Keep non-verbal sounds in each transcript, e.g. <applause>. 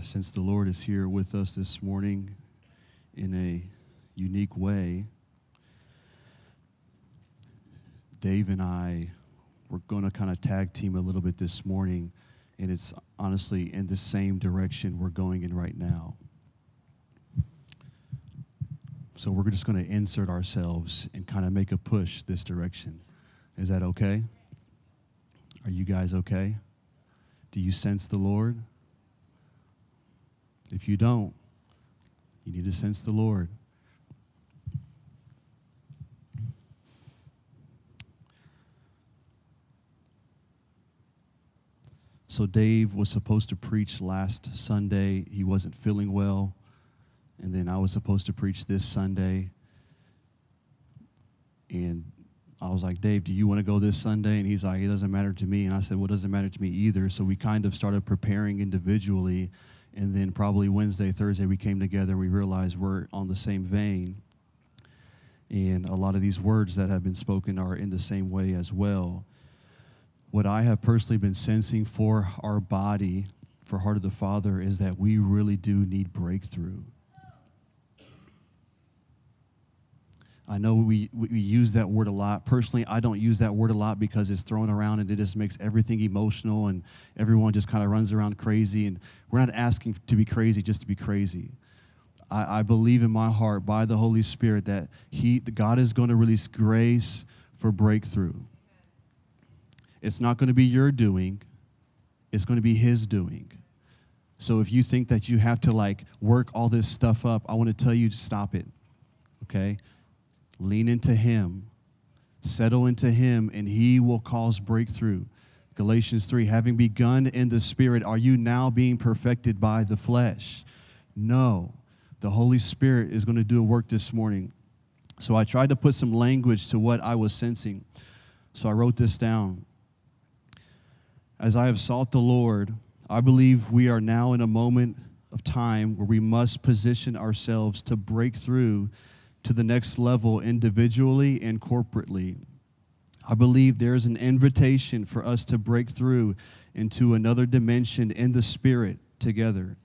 Uh, I sense the Lord is here with us this morning in a unique way. Dave and I we're going to kind of tag team a little bit this morning, and it's honestly in the same direction we're going in right now. So we're just going to insert ourselves and kind of make a push this direction. Is that okay? Are you guys okay? Do you sense the Lord? If you don't, you need to sense the Lord. So, Dave was supposed to preach last Sunday. He wasn't feeling well. And then I was supposed to preach this Sunday. And I was like, Dave, do you want to go this Sunday? And he's like, it doesn't matter to me. And I said, well, it doesn't matter to me either. So we kind of started preparing individually. And then probably Wednesday, Thursday, we came together and we realized we're on the same vein. And a lot of these words that have been spoken are in the same way as well what I have personally been sensing for our body, for Heart of the Father, is that we really do need breakthrough. I know we, we use that word a lot. Personally, I don't use that word a lot because it's thrown around and it just makes everything emotional and everyone just kind of runs around crazy. And we're not asking to be crazy just to be crazy. I, I believe in my heart by the Holy Spirit that He, God is going to release grace for breakthrough. It's not going to be your doing, it's going to be His doing. So if you think that you have to like work all this stuff up, I want to tell you to stop it. Okay? Lean into Him, settle into Him, and He will cause breakthrough. Galatians 3 Having begun in the Spirit, are you now being perfected by the flesh? No. The Holy Spirit is going to do a work this morning. So I tried to put some language to what I was sensing. So I wrote this down as I have sought the Lord, I believe we are now in a moment of time where we must position ourselves to break through to the next level individually and corporately. I believe there is an invitation for us to break through into another dimension in the spirit together.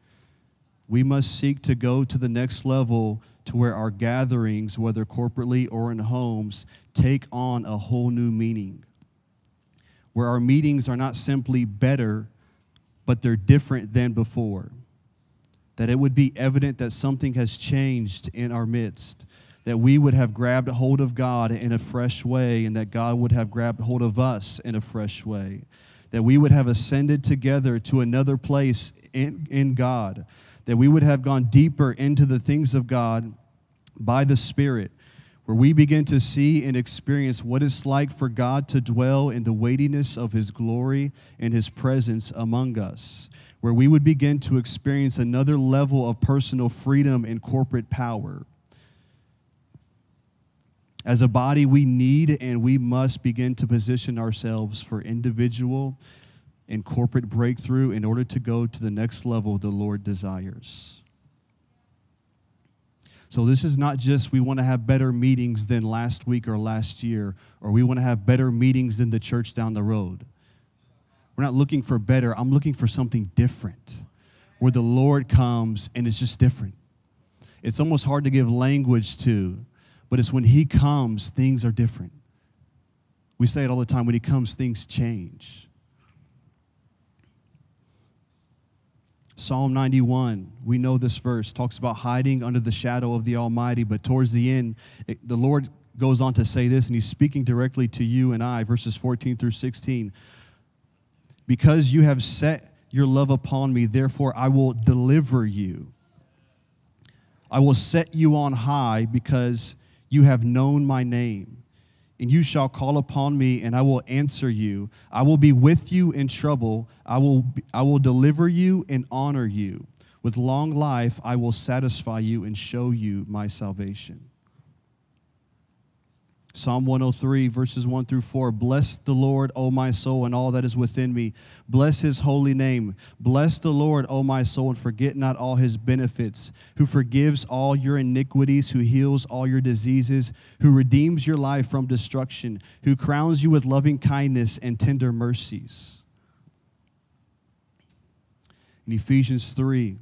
We must seek to go to the next level to where our gatherings, whether corporately or in homes, take on a whole new meaning where our meetings are not simply better, but they're different than before. That it would be evident that something has changed in our midst, that we would have grabbed hold of God in a fresh way, and that God would have grabbed hold of us in a fresh way. That we would have ascended together to another place in, in God, that we would have gone deeper into the things of God by the Spirit where we begin to see and experience what it's like for God to dwell in the weightiness of His glory and His presence among us, where we would begin to experience another level of personal freedom and corporate power. As a body, we need and we must begin to position ourselves for individual and corporate breakthrough in order to go to the next level the Lord desires. So this is not just we want to have better meetings than last week or last year, or we want to have better meetings than the church down the road. We're not looking for better. I'm looking for something different where the Lord comes and it's just different. It's almost hard to give language to, but it's when He comes, things are different. We say it all the time when He comes, things change. Psalm 91, we know this verse, talks about hiding under the shadow of the Almighty, but towards the end, it, the Lord goes on to say this, and He's speaking directly to you and I, verses 14 through 16. Because you have set your love upon me, therefore I will deliver you. I will set you on high because you have known my name and you shall call upon me and I will answer you. I will be with you in trouble. I will, I will deliver you and honor you. With long life, I will satisfy you and show you my salvation. Psalm 103, verses 1 through 4. Bless the Lord, O my soul, and all that is within me. Bless his holy name. Bless the Lord, O my soul, and forget not all his benefits, who forgives all your iniquities, who heals all your diseases, who redeems your life from destruction, who crowns you with loving kindness and tender mercies. In Ephesians 3,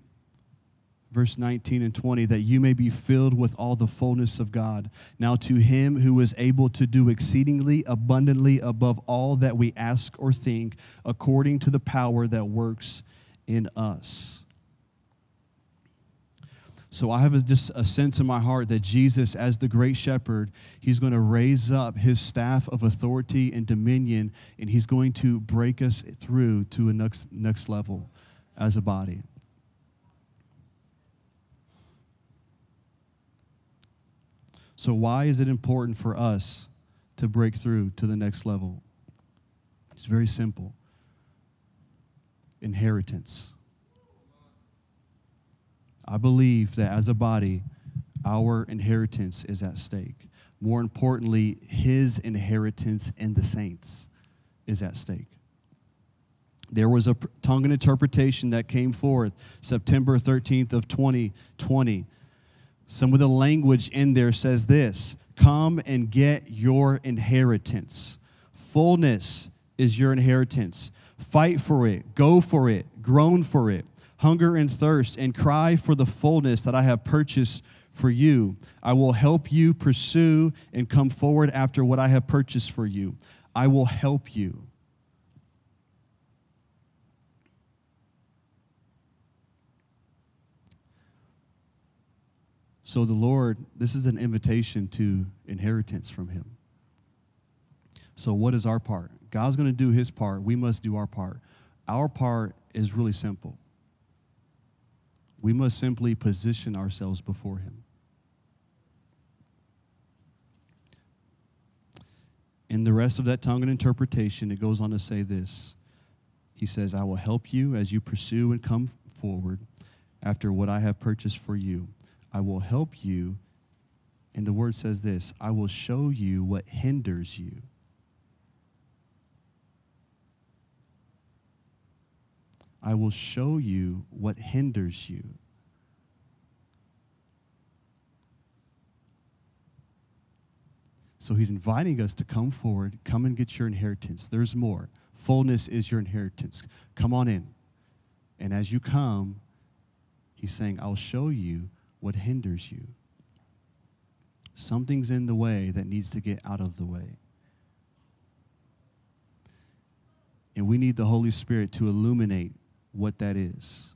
verse 19 and 20, that you may be filled with all the fullness of God. Now, to him who is able to do exceedingly abundantly above all that we ask or think, according to the power that works in us. So I have a, just a sense in my heart that Jesus, as the great shepherd, he's going to raise up his staff of authority and dominion, and he's going to break us through to a next, next level as a body. So, why is it important for us to break through to the next level? It's very simple inheritance. I believe that as a body, our inheritance is at stake. More importantly, his inheritance in the saints is at stake. There was a tongue and interpretation that came forth September 13th of 2020. Some of the language in there says this Come and get your inheritance. Fullness is your inheritance. Fight for it, go for it, groan for it hunger and thirst, and cry for the fullness that I have purchased for you. I will help you pursue and come forward after what I have purchased for you. I will help you. So, the Lord, this is an invitation to inheritance from Him. So, what is our part? God's going to do His part. We must do our part. Our part is really simple we must simply position ourselves before Him. In the rest of that tongue and interpretation, it goes on to say this He says, I will help you as you pursue and come forward after what I have purchased for you. I will help you. And the word says this I will show you what hinders you. I will show you what hinders you. So he's inviting us to come forward, come and get your inheritance. There's more. Fullness is your inheritance. Come on in. And as you come, he's saying, I'll show you what hinders you. Something's in the way that needs to get out of the way. And we need the Holy Spirit to illuminate what that is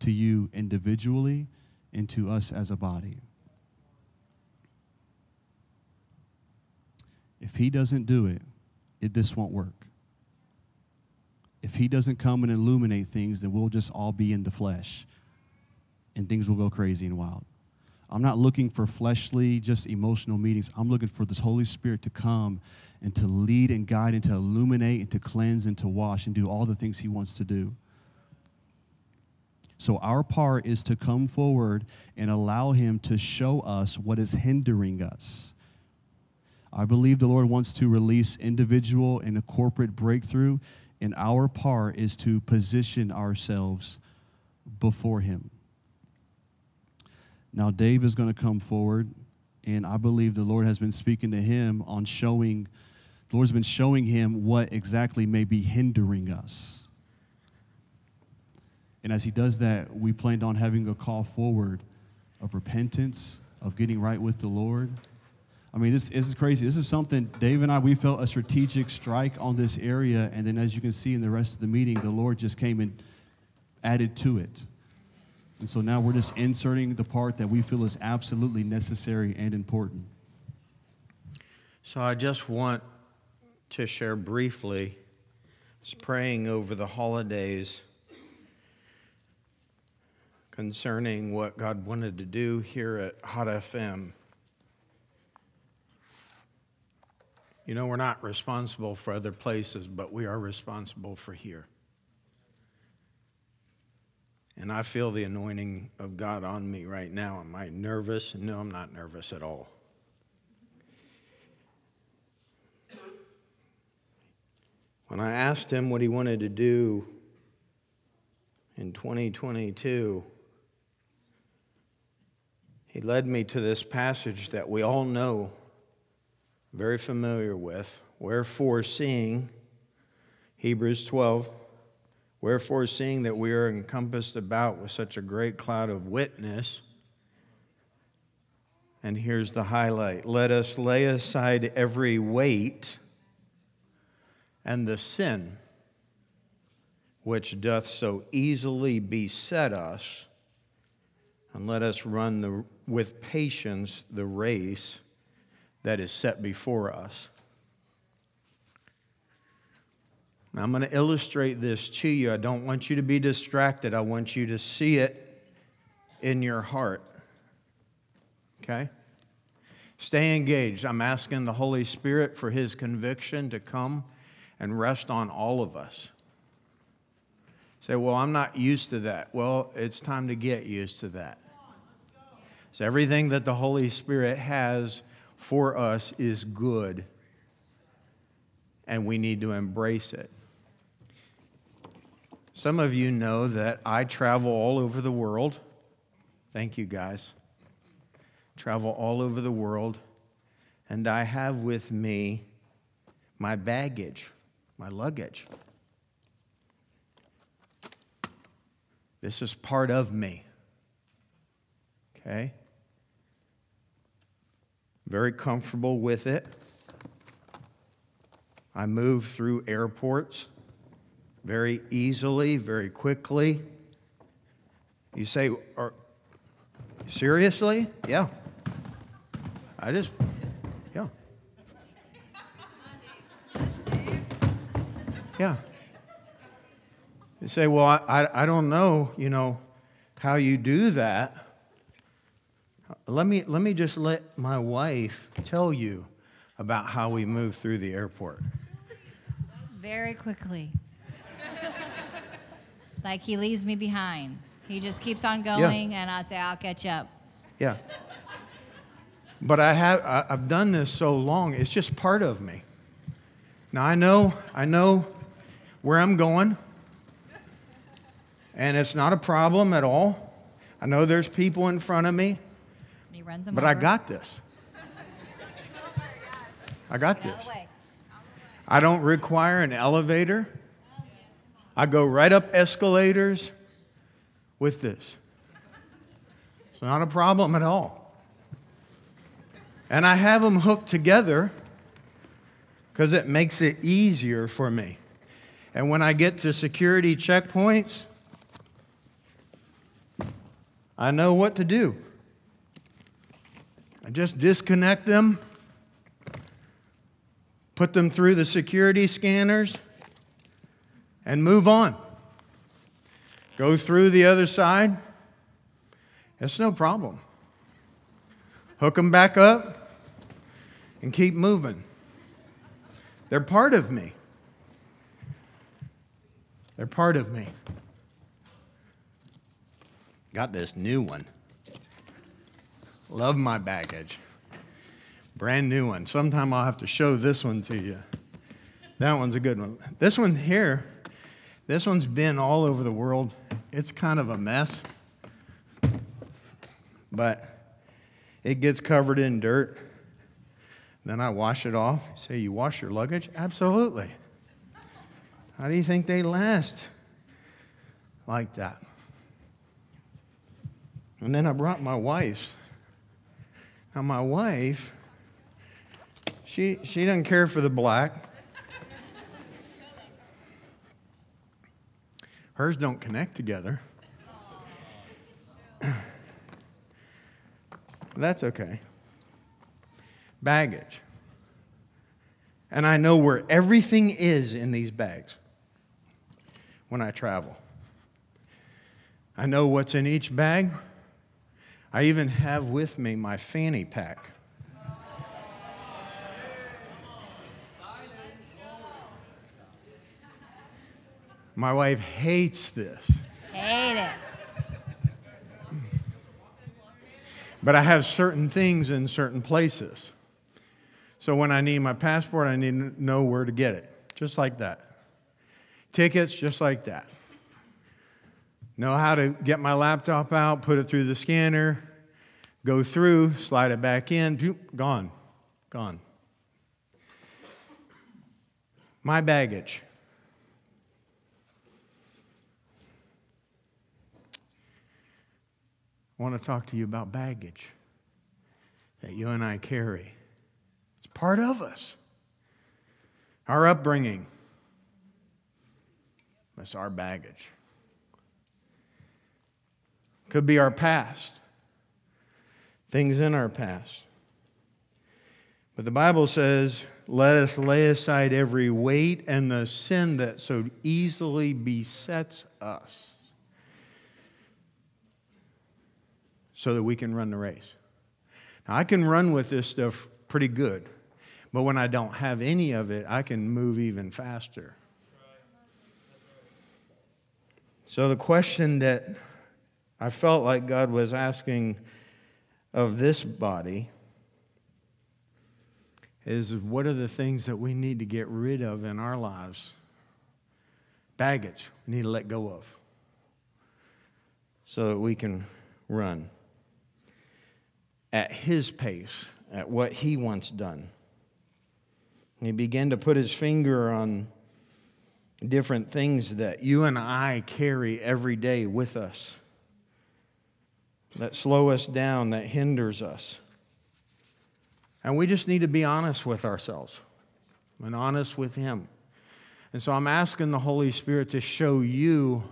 to you individually and to us as a body. If he doesn't do it, it this won't work. If he doesn't come and illuminate things, then we'll just all be in the flesh and things will go crazy and wild. I'm not looking for fleshly, just emotional meetings. I'm looking for this Holy Spirit to come and to lead and guide and to illuminate and to cleanse and to wash and do all the things He wants to do. So, our part is to come forward and allow Him to show us what is hindering us. I believe the Lord wants to release individual and a corporate breakthrough, and our part is to position ourselves before Him. Now, Dave is going to come forward, and I believe the Lord has been speaking to him on showing, the Lord's been showing him what exactly may be hindering us. And as he does that, we planned on having a call forward of repentance, of getting right with the Lord. I mean, this, this is crazy. This is something Dave and I, we felt a strategic strike on this area. And then, as you can see in the rest of the meeting, the Lord just came and added to it. And so now we're just inserting the part that we feel is absolutely necessary and important. So I just want to share briefly, I praying over the holidays concerning what God wanted to do here at Hot FM. You know, we're not responsible for other places, but we are responsible for here. And I feel the anointing of God on me right now. Am I nervous? No, I'm not nervous at all. When I asked him what he wanted to do in 2022, he led me to this passage that we all know very familiar with. Wherefore, seeing, Hebrews 12, Wherefore, seeing that we are encompassed about with such a great cloud of witness, and here's the highlight let us lay aside every weight and the sin which doth so easily beset us, and let us run the, with patience the race that is set before us. Now, I'm going to illustrate this to you. I don't want you to be distracted. I want you to see it in your heart. Okay? Stay engaged. I'm asking the Holy Spirit for His conviction to come and rest on all of us. Say, well, I'm not used to that. Well, it's time to get used to that. So, everything that the Holy Spirit has for us is good, and we need to embrace it. Some of you know that I travel all over the world. Thank you, guys. Travel all over the world, and I have with me my baggage, my luggage. This is part of me. Okay? Very comfortable with it. I move through airports very easily, very quickly. You say, seriously? Yeah. I just, yeah. Yeah. You say, well, I, I don't know, you know, how you do that. Let me, let me just let my wife tell you about how we move through the airport. Very quickly. Like he leaves me behind. He just keeps on going, yeah. and I say, I'll catch up. Yeah. But I have, I, I've done this so long, it's just part of me. Now I know, I know where I'm going and it's not a problem at all. I know there's people in front of me, he runs but over. I got this. I got this. I don't require an elevator. I go right up escalators with this. It's not a problem at all. And I have them hooked together because it makes it easier for me. And when I get to security checkpoints, I know what to do. I just disconnect them, put them through the security scanners, and move on. Go through the other side. It's no problem. Hook them back up and keep moving. They're part of me. They're part of me. Got this new one. Love my baggage. Brand new one. Sometime I'll have to show this one to you. That one's a good one. This one here, this one's been all over the world. It's kind of a mess, but it gets covered in dirt. Then I wash it off. Say, you wash your luggage? Absolutely. How do you think they last like that? And then I brought my wife. Now, my wife, she, she doesn't care for the black. Hers don't connect together. <coughs> That's okay. Baggage. And I know where everything is in these bags when I travel. I know what's in each bag. I even have with me my fanny pack. My wife hates this. Hate it. But I have certain things in certain places. So when I need my passport, I need to know where to get it. Just like that. Tickets, just like that know how to get my laptop out, put it through the scanner, go through, slide it back in, gone, gone. My baggage. I want to talk to you about baggage that you and I carry. It's part of us. Our upbringing, that's our baggage. Could be our past, things in our past. But the Bible says, let us lay aside every weight and the sin that so easily besets us so that we can run the race. Now, I can run with this stuff pretty good, but when I don't have any of it, I can move even faster. So, the question that I felt like God was asking of this body is what are the things that we need to get rid of in our lives? Baggage we need to let go of so that we can run at his pace, at what he wants done. And he began to put his finger on different things that you and I carry every day with us that slow us down, that hinders us. And we just need to be honest with ourselves and honest with Him. And so I'm asking the Holy Spirit to show you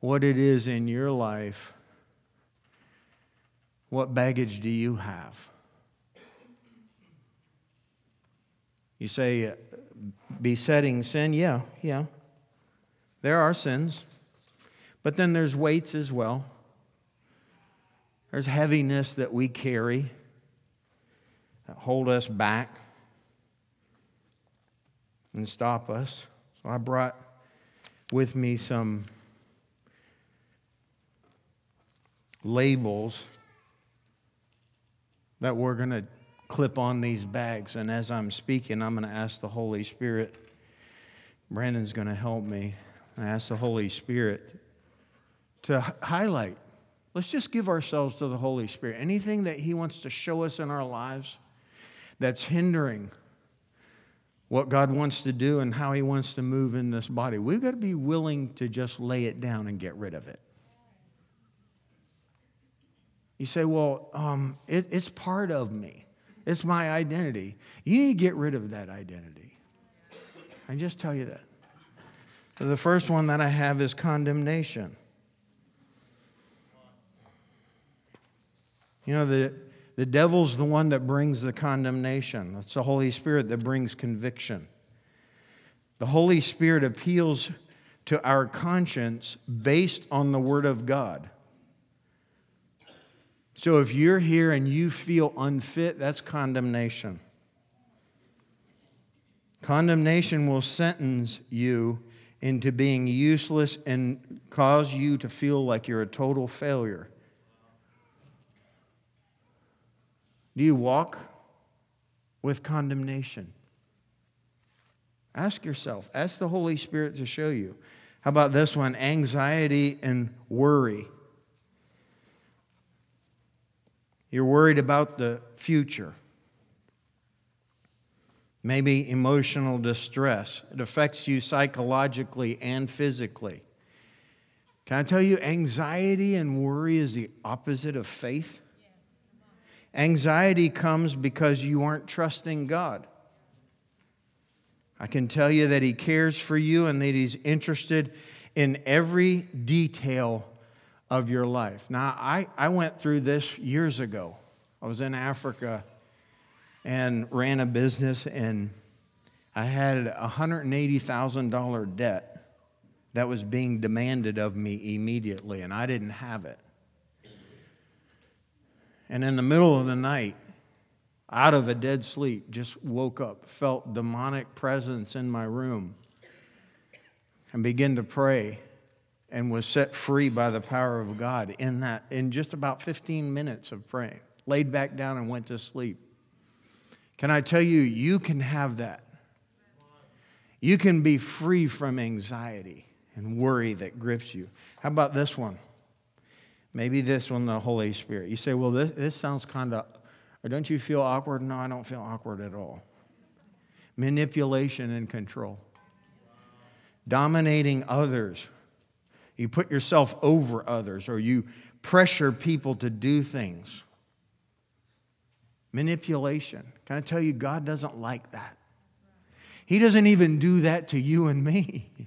what it is in your life. What baggage do you have? You say, uh, besetting sin? Yeah, yeah. There are sins. But then there's weights as well. There's heaviness that we carry that hold us back and stop us. So I brought with me some labels that we're going to clip on these bags. And as I'm speaking, I'm going to ask the Holy Spirit. Brandon's going to help me. I ask the Holy Spirit to highlight. Let's just give ourselves to the Holy Spirit. Anything that He wants to show us in our lives that's hindering what God wants to do and how He wants to move in this body, we've got to be willing to just lay it down and get rid of it. You say, well, um, it, it's part of me. It's my identity. You need to get rid of that identity. I just tell you that. So the first one that I have is condemnation. You know, the, the devil's the one that brings the condemnation. It's the Holy Spirit that brings conviction. The Holy Spirit appeals to our conscience based on the Word of God. So if you're here and you feel unfit, that's condemnation. Condemnation will sentence you into being useless and cause you to feel like you're a total failure. Do you walk with condemnation? Ask yourself, ask the Holy Spirit to show you. How about this one? Anxiety and worry. You're worried about the future. Maybe emotional distress. It affects you psychologically and physically. Can I tell you, anxiety and worry is the opposite of faith? Anxiety comes because you aren't trusting God. I can tell you that He cares for you and that He's interested in every detail of your life. Now, I, I went through this years ago. I was in Africa and ran a business, and I had a $180,000 debt that was being demanded of me immediately, and I didn't have it. And in the middle of the night, out of a dead sleep, just woke up, felt demonic presence in my room, and began to pray and was set free by the power of God in that in just about 15 minutes of praying. Laid back down and went to sleep. Can I tell you, you can have that. You can be free from anxiety and worry that grips you. How about this one? Maybe this one, the Holy Spirit. You say, well, this, this sounds kind of, don't you feel awkward? No, I don't feel awkward at all. Manipulation and control. Dominating others. You put yourself over others, or you pressure people to do things. Manipulation. Can I tell you, God doesn't like that. He doesn't even do that to you and me. <laughs>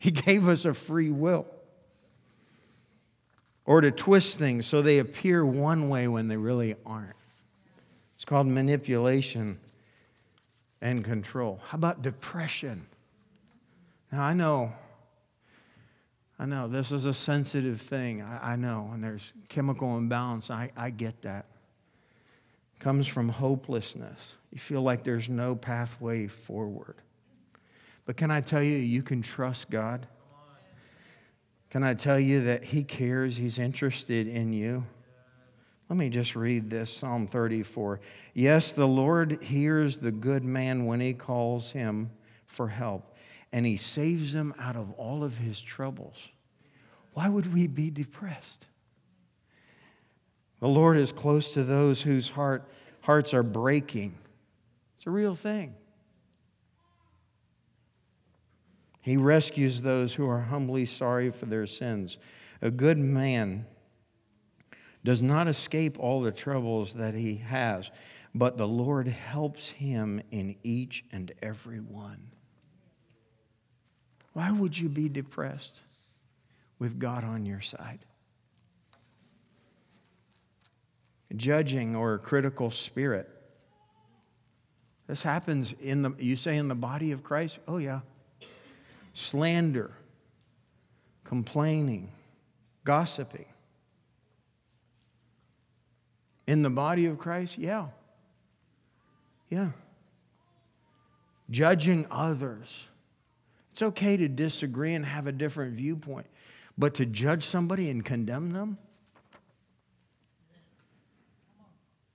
He gave us a free will. Or to twist things so they appear one way when they really aren't. It's called manipulation and control. How about depression? Now, I know, I know this is a sensitive thing. I, I know, and there's chemical imbalance. I, I get that. Comes from hopelessness. You feel like there's no pathway forward. But can I tell you, you can trust God? Can I tell you that He cares? He's interested in you. Let me just read this Psalm 34. Yes, the Lord hears the good man when he calls him for help, and he saves him out of all of his troubles. Why would we be depressed? The Lord is close to those whose heart, hearts are breaking. It's a real thing. He rescues those who are humbly sorry for their sins. A good man does not escape all the troubles that he has, but the Lord helps him in each and every one. Why would you be depressed with God on your side? Judging or critical spirit. This happens in the, you say in the body of Christ? Oh, yeah slander, complaining, gossiping. In the body of Christ, yeah. Yeah. Judging others. It's okay to disagree and have a different viewpoint, but to judge somebody and condemn them?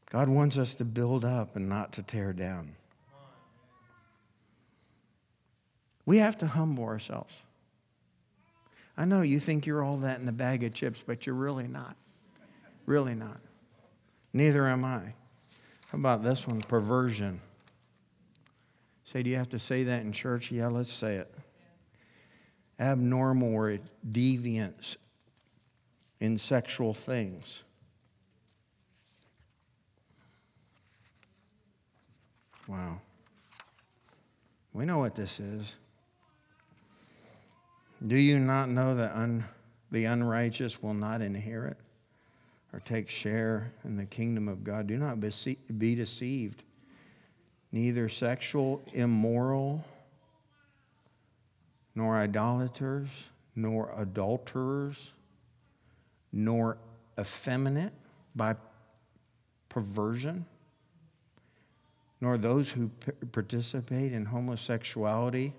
God wants us to build up and not to tear down. We have to humble ourselves. I know you think you're all that in a bag of chips, but you're really not. Really not. Neither am I. How about this one? Perversion. Say, do you have to say that in church? Yeah, let's say it. Abnormal or deviance in sexual things. Wow. We know what this is. Do you not know that un, the unrighteous will not inherit or take share in the kingdom of God? Do not be deceived. Neither sexual, immoral, nor idolaters, nor adulterers, nor effeminate by perversion, nor those who participate in homosexuality,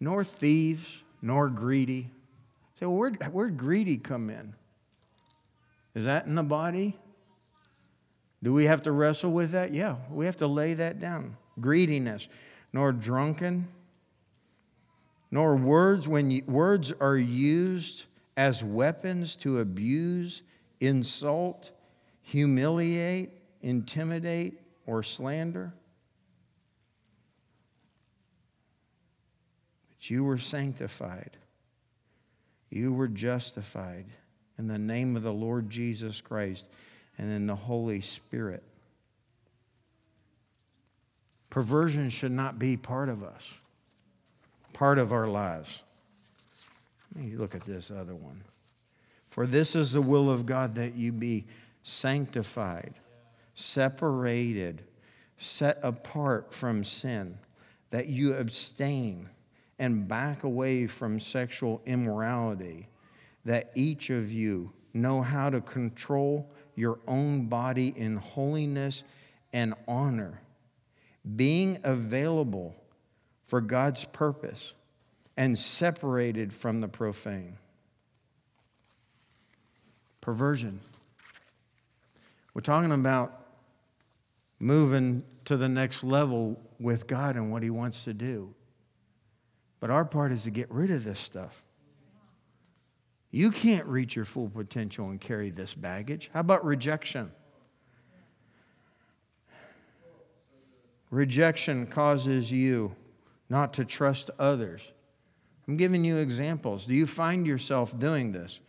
nor thieves nor greedy. So where'd, where'd greedy come in? Is that in the body? Do we have to wrestle with that? Yeah, we have to lay that down. Greediness, nor drunken, nor words when words are used as weapons to abuse, insult, humiliate, intimidate, or slander. But you were sanctified, you were justified in the name of the Lord Jesus Christ and in the Holy Spirit. Perversion should not be part of us, part of our lives. Let me look at this other one. For this is the will of God that you be sanctified, separated, set apart from sin, that you abstain and back away from sexual immorality, that each of you know how to control your own body in holiness and honor, being available for God's purpose and separated from the profane. Perversion. We're talking about moving to the next level with God and what He wants to do. But our part is to get rid of this stuff. You can't reach your full potential and carry this baggage. How about rejection? Rejection causes you not to trust others. I'm giving you examples. Do you find yourself doing this?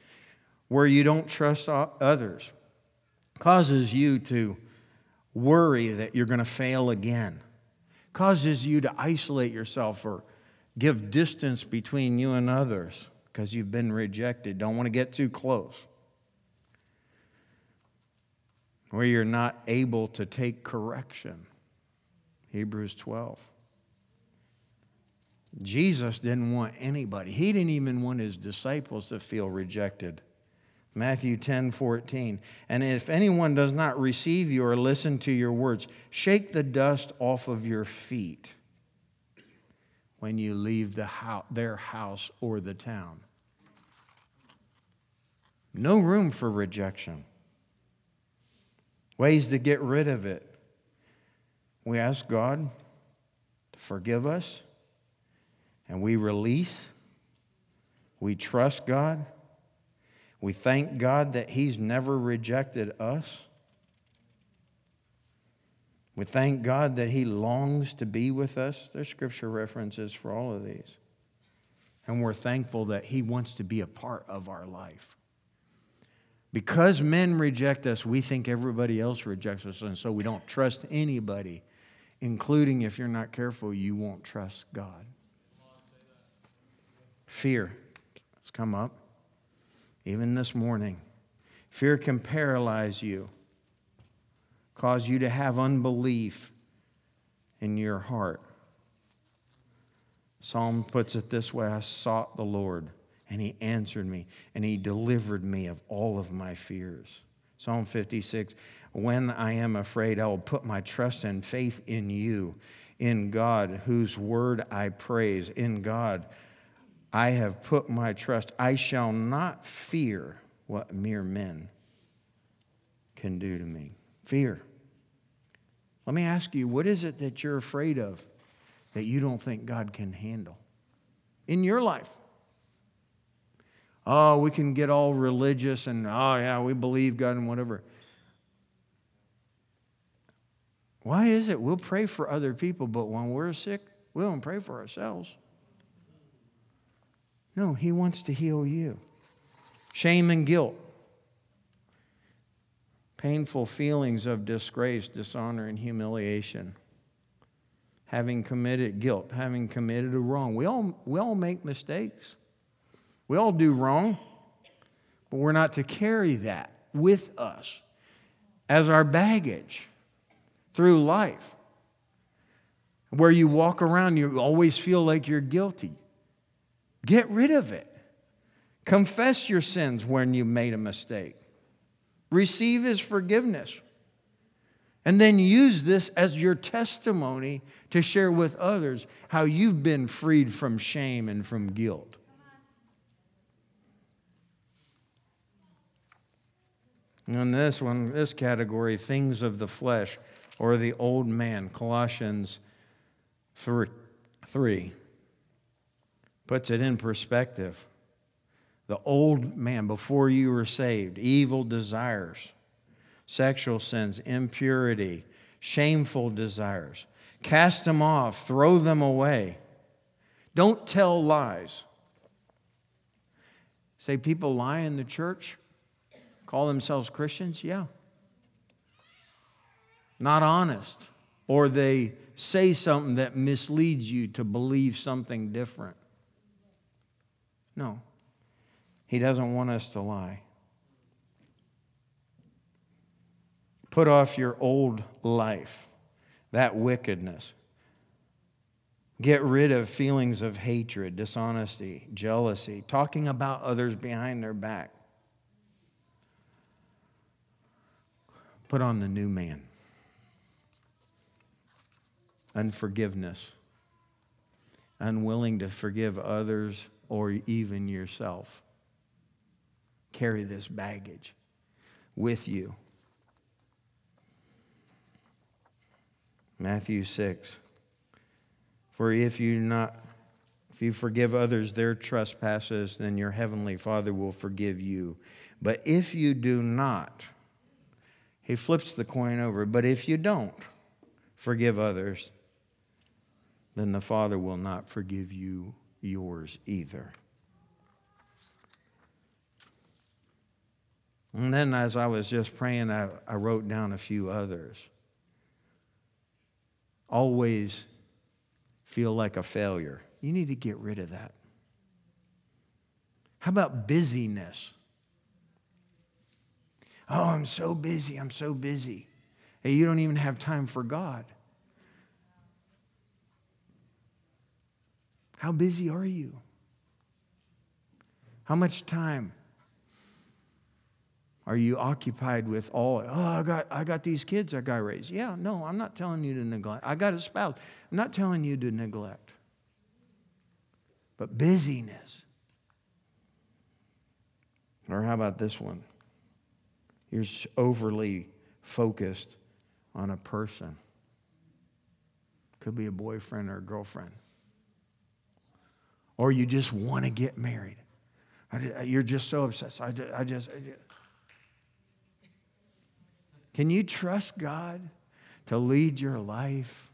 where you don't trust others, causes you to worry that you're going to fail again, causes you to isolate yourself or give distance between you and others because you've been rejected, don't want to get too close, where you're not able to take correction. Hebrews 12. Jesus didn't want anybody, he didn't even want his disciples to feel rejected. Matthew 10 14. And if anyone does not receive you or listen to your words, shake the dust off of your feet when you leave the their house or the town. No room for rejection. Ways to get rid of it. We ask God to forgive us, and we release. We trust God we thank God that He's never rejected us. We thank God that He longs to be with us. There's scripture references for all of these. And we're thankful that He wants to be a part of our life. Because men reject us, we think everybody else rejects us, and so we don't trust anybody, including if you're not careful, you won't trust God. Fear. Let's come up even this morning. Fear can paralyze you, cause you to have unbelief in your heart. Psalm puts it this way I sought the Lord, and he answered me, and he delivered me of all of my fears. Psalm 56 When I am afraid, I will put my trust and faith in you, in God, whose word I praise, in God I have put my trust. I shall not fear what mere men can do to me. Fear. Let me ask you, what is it that you're afraid of that you don't think God can handle in your life? Oh, we can get all religious and, oh, yeah, we believe God and whatever. Why is it we'll pray for other people, but when we're sick, we don't pray for ourselves? No, He wants to heal you. Shame and guilt, painful feelings of disgrace, dishonor, and humiliation. Having committed guilt, having committed a wrong. We all, we all make mistakes. We all do wrong, but we're not to carry that with us as our baggage through life. Where you walk around, you always feel like you're guilty. Get rid of it. Confess your sins when you made a mistake. Receive his forgiveness. And then use this as your testimony to share with others how you've been freed from shame and from guilt. In this one, this category, things of the flesh or the old man, Colossians 3. 3 puts it in perspective. The old man, before you were saved, evil desires, sexual sins, impurity, shameful desires. Cast them off, throw them away. Don't tell lies. Say people lie in the church, call themselves Christians? Yeah. Not honest. Or they say something that misleads you to believe something different. No. He doesn't want us to lie. Put off your old life, that wickedness. Get rid of feelings of hatred, dishonesty, jealousy, talking about others behind their back. Put on the new man. Unforgiveness, unwilling to forgive others or even yourself. Carry this baggage with you. Matthew 6. For if you not if you forgive others their trespasses, then your heavenly Father will forgive you. But if you do not, he flips the coin over, but if you don't forgive others, then the Father will not forgive you yours either. And then as I was just praying, I, I wrote down a few others. Always feel like a failure. You need to get rid of that. How about busyness? Oh, I'm so busy. I'm so busy. Hey, you don't even have time for God. How busy are you? How much time are you occupied with all, oh, I got, I got these kids I got raised. Yeah, no, I'm not telling you to neglect. I got a spouse. I'm not telling you to neglect. But busyness. Or how about this one? You're overly focused on a person. Could be a boyfriend or a girlfriend. Or you just want to get married. You're just so obsessed. I just, I just, I just. Can you trust God to lead your life,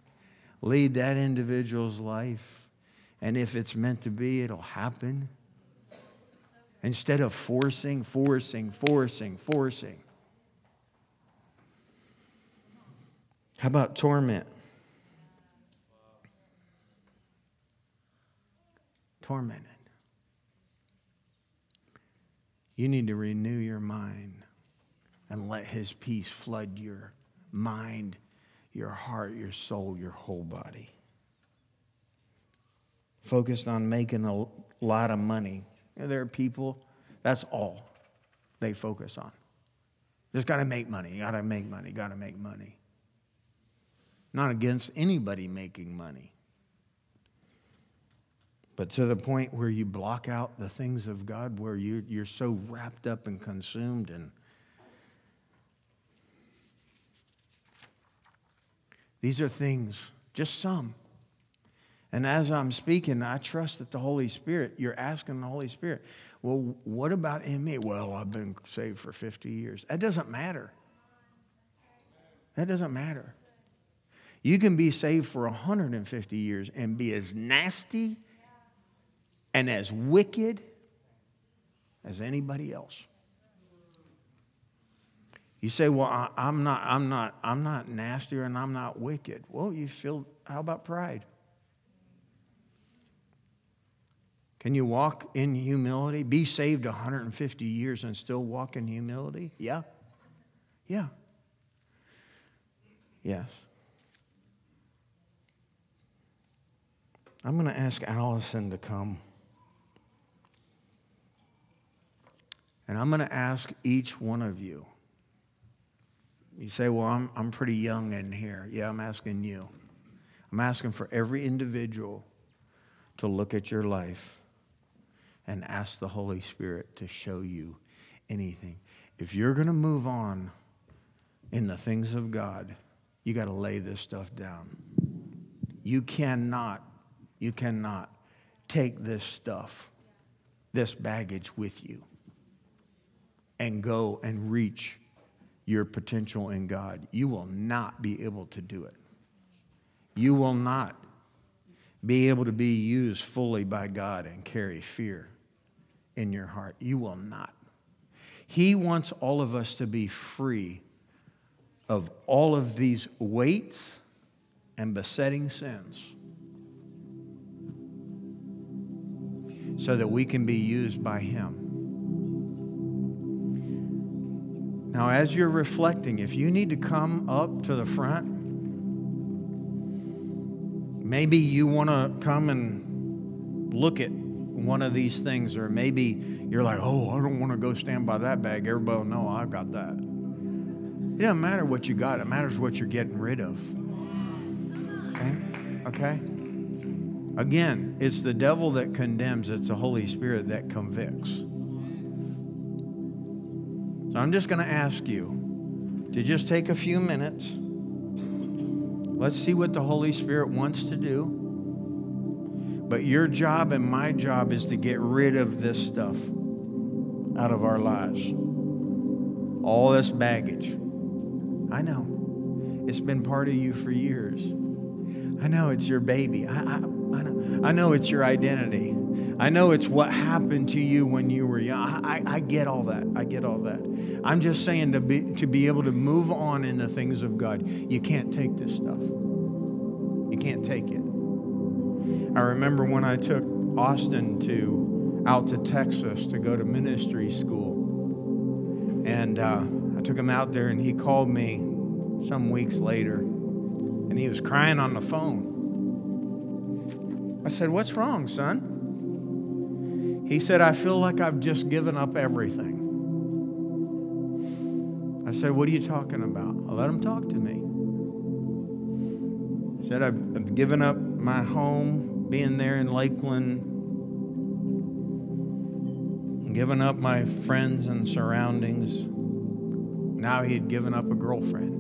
lead that individual's life? And if it's meant to be, it'll happen. Instead of forcing, forcing, forcing, forcing. How about torment? Tormented. You need to renew your mind and let His peace flood your mind, your heart, your soul, your whole body. Focused on making a lot of money. There are people, that's all they focus on. Just got to make money, got to make money, got to make money. Not against anybody making money but to the point where you block out the things of God, where you, you're so wrapped up and consumed and These are things, just some. And as I'm speaking, I trust that the Holy Spirit, you're asking the Holy Spirit, well, what about in me? Well, I've been saved for 50 years. That doesn't matter. That doesn't matter. You can be saved for 150 years and be as nasty and as wicked as anybody else. You say, "Well, I, am not, I'm not, I'm not nastier and I'm not wicked." Well, you feel. How about pride? Can you walk in humility? Be saved 150 years and still walk in humility? Yeah. Yeah. Yes. I'm going to ask Allison to come. And I'm going to ask each one of you. You say, Well, I'm, I'm pretty young in here. Yeah, I'm asking you. I'm asking for every individual to look at your life and ask the Holy Spirit to show you anything. If you're going to move on in the things of God, you got to lay this stuff down. You cannot, you cannot take this stuff, this baggage with you and go and reach your potential in God. You will not be able to do it. You will not be able to be used fully by God and carry fear in your heart. You will not. He wants all of us to be free of all of these weights and besetting sins so that we can be used by Him. Now, as you're reflecting, if you need to come up to the front, maybe you want to come and look at one of these things, or maybe you're like, oh, I don't want to go stand by that bag. Everybody will know I've got that. It doesn't matter what you got, it matters what you're getting rid of. Okay? Okay? Again, it's the devil that condemns, it's the Holy Spirit that convicts. So I'm just going to ask you to just take a few minutes. Let's see what the Holy Spirit wants to do. But your job and my job is to get rid of this stuff out of our lives. All this baggage. I know. It's been part of you for years. I know it's your baby. I, I, I, know, I know it's your identity. I know it's what happened to you when you were young. I, I get all that. I get all that. I'm just saying to be, to be able to move on in the things of God, you can't take this stuff. You can't take it. I remember when I took Austin to out to Texas to go to ministry school, and uh, I took him out there, and he called me some weeks later, and he was crying on the phone. I said, "What's wrong, son?" He said, I feel like I've just given up everything. I said, What are you talking about? I let him talk to me. I said, I've, I've given up my home, being there in Lakeland, given up my friends and surroundings. Now he had given up a girlfriend.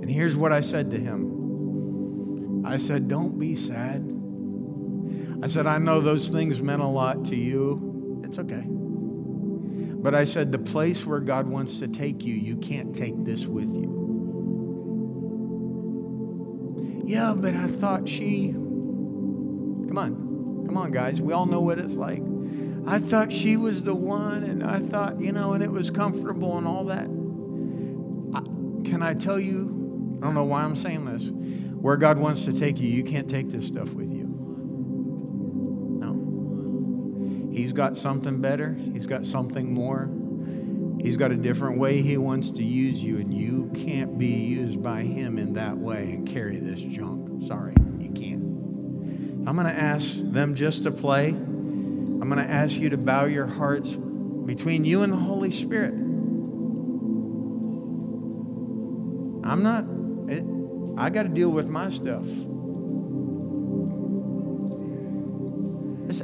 And here's what I said to him I said, Don't be sad. I said, I know those things meant a lot to you. It's okay. But I said, the place where God wants to take you, you can't take this with you. Yeah, but I thought she. Come on. Come on, guys. We all know what it's like. I thought she was the one, and I thought, you know, and it was comfortable and all that. I, can I tell you? I don't know why I'm saying this. Where God wants to take you, you can't take this stuff with you. Got something better, He's got something more. He's got a different way He wants to use you, and you can't be used by Him in that way and carry this junk. Sorry, you can't. I'm going to ask them just to play. I'm going to ask you to bow your hearts between you and the Holy Spirit. I'm not, I got to deal with my stuff.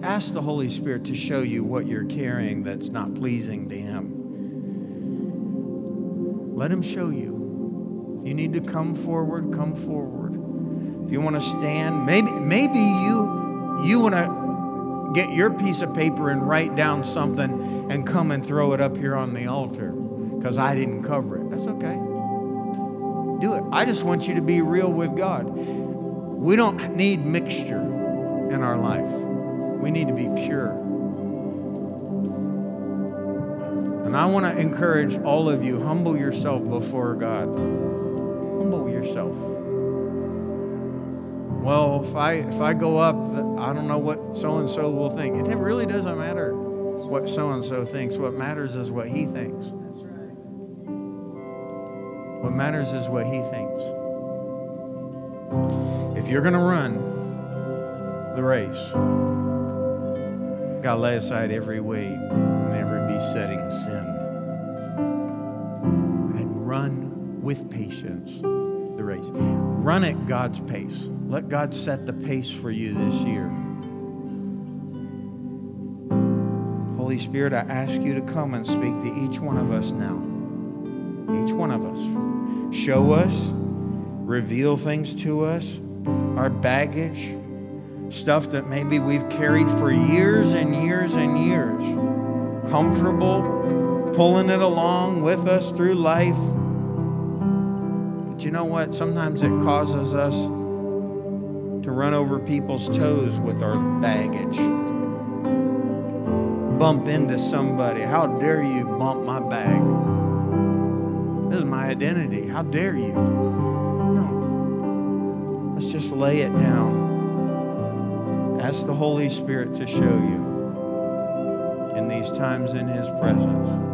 Ask the Holy Spirit to show you what you're carrying that's not pleasing to Him. Let Him show you. If you need to come forward, come forward. If you want to stand, maybe maybe you you want to get your piece of paper and write down something and come and throw it up here on the altar because I didn't cover it. That's okay. Do it. I just want you to be real with God. We don't need mixture in our life. We need to be pure. And I want to encourage all of you humble yourself before God. Humble yourself. Well, if I if I go up, I don't know what so and so will think. It really doesn't matter what so and so thinks. What matters is what he thinks. That's right. What matters is what he thinks. If you're going to run the race, God, lay aside every weight and every besetting sin. And run with patience the race. Run at God's pace. Let God set the pace for you this year. Holy Spirit, I ask you to come and speak to each one of us now. Each one of us. Show us, reveal things to us, our baggage stuff that maybe we've carried for years and years and years, comfortable, pulling it along with us through life. But you know what? Sometimes it causes us to run over people's toes with our baggage. Bump into somebody. How dare you bump my bag? This is my identity. How dare you? No. Let's just lay it down. Ask the Holy Spirit to show you in these times in His presence.